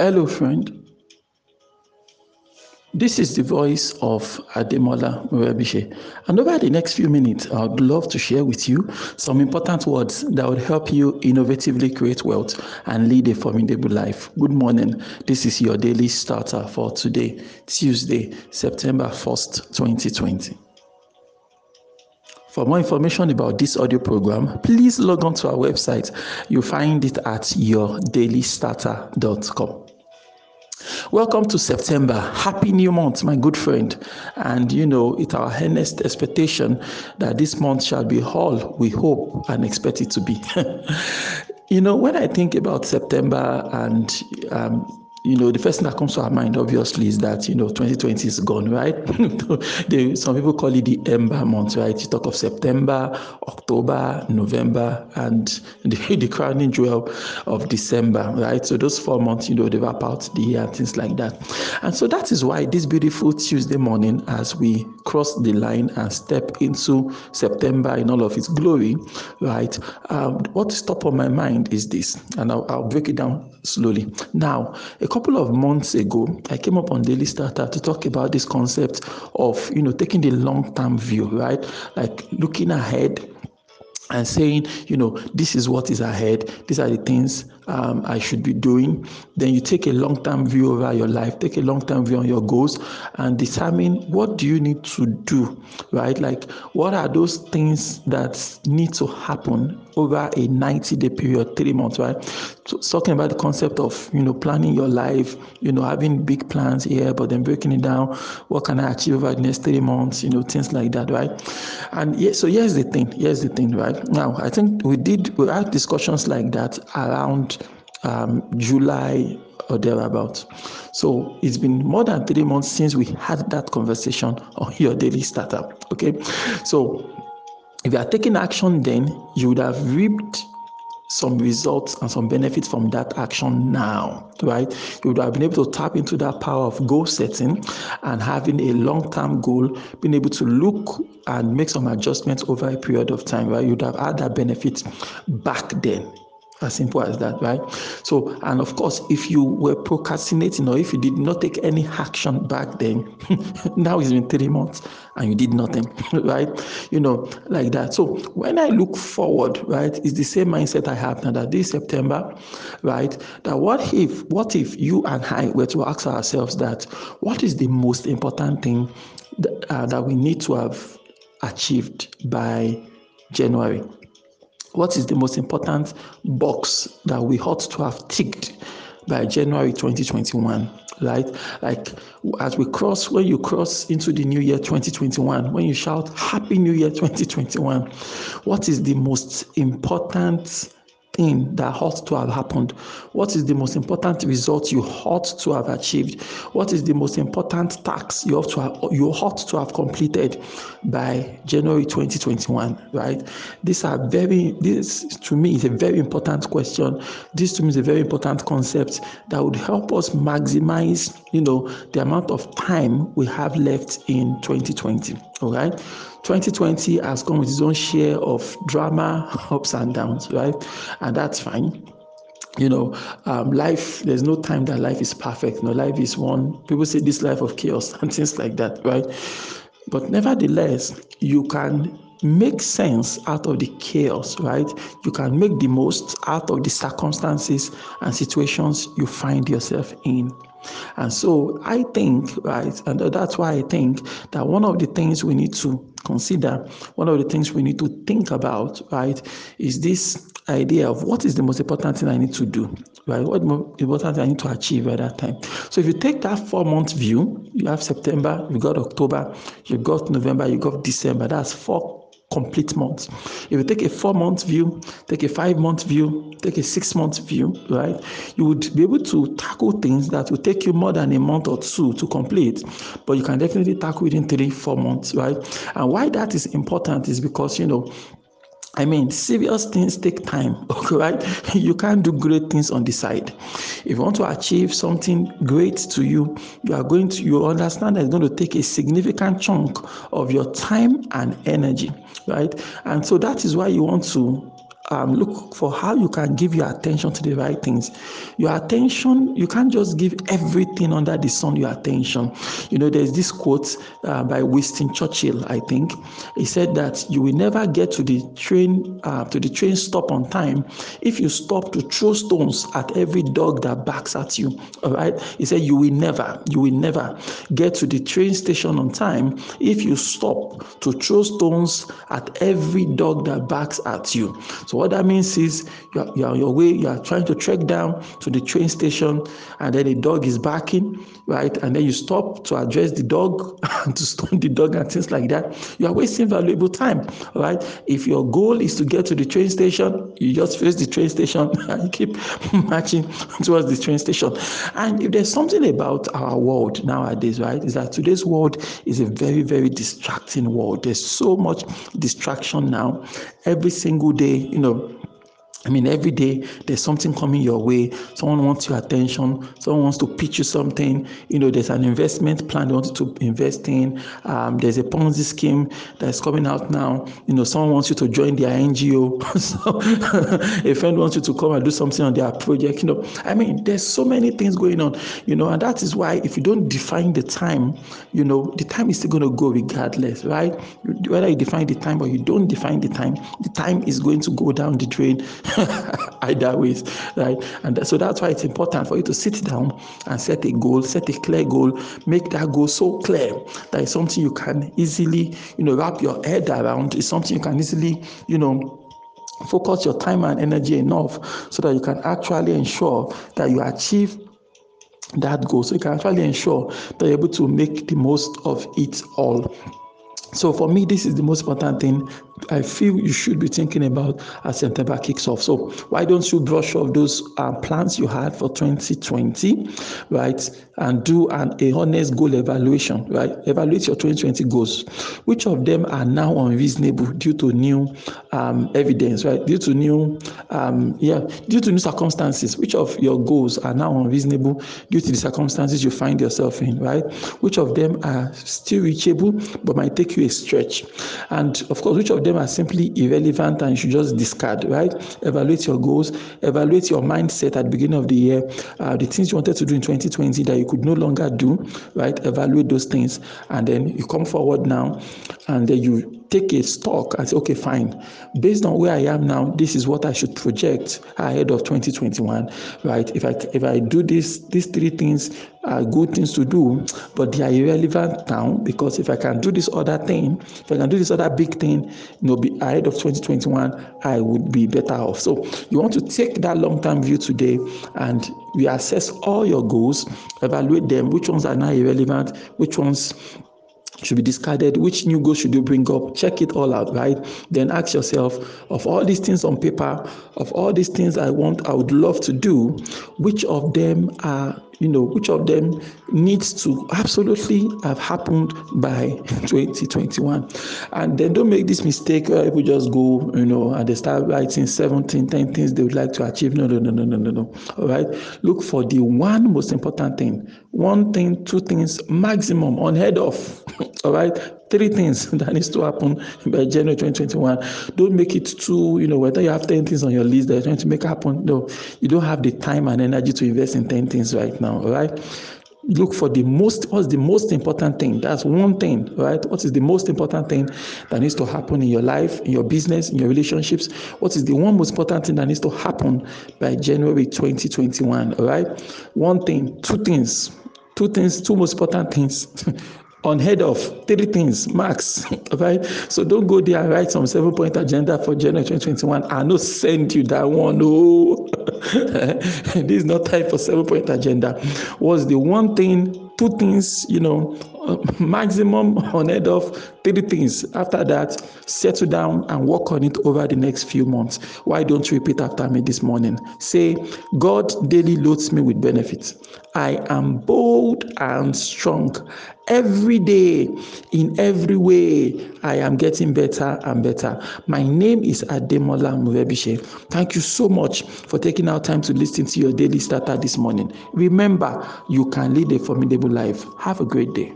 Hello, friend. This is the voice of Ademola Morebise. And over the next few minutes, I would love to share with you some important words that would help you innovatively create wealth and lead a formidable life. Good morning. This is your daily starter for today, Tuesday, September 1st, 2020. For more information about this audio program, please log on to our website. You'll find it at yourdailystarter.com. Welcome to September. Happy new month, my good friend. And you know, it's our earnest expectation that this month shall be all we hope and expect it to be. you know, when I think about September and um, you know, the first thing that comes to our mind, obviously, is that, you know, 2020 is gone, right? they, some people call it the ember month, right? You talk of September, October, November, and the, the crowning jewel of December, right? So those four months, you know, they wrap out the year, things like that. And so that is why this beautiful Tuesday morning, as we cross the line and step into September in all of its glory, right? Um, what is top of my mind is this, and I'll, I'll break it down slowly. Now, a couple of months ago, I came up on Daily Starter to talk about this concept of, you know, taking the long-term view, right? Like looking ahead and saying, you know, this is what is ahead, these are the things um, I should be doing. Then you take a long term view over your life, take a long term view on your goals, and determine what do you need to do, right? Like, what are those things that need to happen over a 90 day period, three months, right? So, talking about the concept of, you know, planning your life, you know, having big plans here, but then breaking it down. What can I achieve over the next three months, you know, things like that, right? And yeah, so here's the thing, here's the thing, right? Now, I think we did, we had discussions like that around um, July or thereabouts. So it's been more than three months since we had that conversation on your daily starter. Okay, so if you are taking action, then you would have reaped some results and some benefits from that action now, right? You would have been able to tap into that power of goal setting and having a long term goal, being able to look and make some adjustments over a period of time, right? You would have had that benefit back then as simple as that, right? So, and of course, if you were procrastinating or if you did not take any action back then, now it's been three months and you did nothing, right? You know, like that. So, when I look forward, right, it's the same mindset I have now that this September, right, that what if, what if you and I were to ask ourselves that what is the most important thing that, uh, that we need to have achieved by January? What is the most important box that we ought to have ticked by January 2021? Right? Like as we cross, when you cross into the new year 2021, when you shout Happy New Year 2021, what is the most important thing that ought to have happened? What is the most important result you ought to have achieved? What is the most important task you ought to have, you ought to have completed by January 2021? Right? These are very this to me is a very important question. This to me is a very important concept that would help us maximize, you know, the amount of time we have left in 2020. All right. 2020 has come with its own share of drama, ups and downs, right? And that's fine. You know, um, life, there's no time that life is perfect. No, life is one. People say this life of chaos and things like that, right? But nevertheless, you can make sense out of the chaos, right? You can make the most out of the circumstances and situations you find yourself in. And so I think, right, and that's why I think that one of the things we need to consider, one of the things we need to think about, right, is this idea of what is the most important thing I need to do, right? What most important thing I need to achieve at that time. So if you take that four month view, you have September, you got October, you got November, you got December. That's four complete months. If you take a four month view, take a five month view, take a six month view, right, you would be able to tackle things that will take you more than a month or two to complete, but you can definitely tackle within three, four months, right? And why that is important is because, you know, I mean, serious things take time, okay, right? You can't do great things on the side. If you want to achieve something great to you, you are going to, you understand that it's going to take a significant chunk of your time and energy, right? And so that is why you want to um, look for how you can give your attention to the right things. Your attention, you can't just give everything under the sun your attention. You know, there's this quote uh, by Winston Churchill, I think. He said that you will never get to the train uh, to the train stop on time if you stop to throw stones at every dog that barks at you. All right. He said you will never, you will never get to the train station on time if you stop to throw stones at every dog that barks at you. So what that means is you're, you're on your way, you are trying to trek down to the train station, and then a dog is barking, right? And then you stop to address the dog and to stone the dog and things like that. You are wasting valuable time, right? If your goal is to get to the train station, you just face the train station and you keep marching towards the train station. And if there's something about our world nowadays, right, is that today's world is a very, very distracting world. There's so much distraction now. Every single day, you know, Fernando. I mean, every day there's something coming your way. Someone wants your attention. Someone wants to pitch you something. You know, there's an investment plan they want to invest in. Um, there's a Ponzi scheme that's coming out now. You know, someone wants you to join their NGO. so, a friend wants you to come and do something on their project. You know, I mean, there's so many things going on. You know, and that is why if you don't define the time, you know, the time is still going to go regardless, right? Whether you define the time or you don't define the time, the time is going to go down the drain either ways, right? And so that's why it's important for you to sit down and set a goal, set a clear goal, make that goal so clear that it's something you can easily, you know, wrap your head around. It's something you can easily, you know, focus your time and energy enough so that you can actually ensure that you achieve that goal. So you can actually ensure that you're able to make the most of it all. So for me, this is the most important thing I feel you should be thinking about as September kicks off. So why don't you brush off those uh, plans you had for 2020, right, and do an a honest goal evaluation, right? Evaluate your 2020 goals. Which of them are now unreasonable due to new um, evidence, right? Due to new, um, yeah, due to new circumstances. Which of your goals are now unreasonable due to the circumstances you find yourself in, right? Which of them are still reachable but might take you a stretch, and of course, which of them them are simply irrelevant and you should just discard, right? Evaluate your goals, evaluate your mindset at the beginning of the year, uh, the things you wanted to do in 2020 that you could no longer do, right? Evaluate those things, and then you come forward now, and then you take a stock and say, okay, fine. Based on where I am now, this is what I should project ahead of 2021, right? If I if I do this, these three things are good things to do, but they are irrelevant now because if I can do this other thing, if I can do this other big thing, you know, be ahead of 2021, I would be better off. So you want to take that long-term view today and we assess all your goals, evaluate them, which ones are now irrelevant, which ones should be discarded which new goals should you bring up? Check it all out right? Then ask yourself of all these things on paper of all these things i want i would love to do which of them are you know which of them needs to absolutely have happened by 2021 and then don't make this mistake where people just go you know and they start writing 17 10 things they would like to achieve. No no no no no no no. All right? Look for the one most important thing. One thing two things maximum unheard of all right three things that needs to happen by January 2021. Don't make it too, you know, whether you have 10 things on your list that you're trying to make happen. No, you don't have the time and energy to invest in 10 things right now, all right? Look for the most, what's the most important thing? That's one thing, right? What is the most important thing that needs to happen in your life, in your business, in your relationships? What is the one most important thing that needs to happen by January 2021, all right? One thing, two things, two things, two most important things unheard of three things max right so don't go there and write some seven point agenda for january 2021 i no send you that one oh this is not time for seven point agenda. Was the one thing two things you know maximum unheard of three things. After that settle down and work on it over the next few months. Why don't you repeat after me this morning? Say god daily loads me with benefits. I am bold and strong. Every day in every way i am getting better and better. My name is ademola morebise thank you so much for taking out time to listen to your daily starter this morning. Remember you can lead a formidable life. Have a great day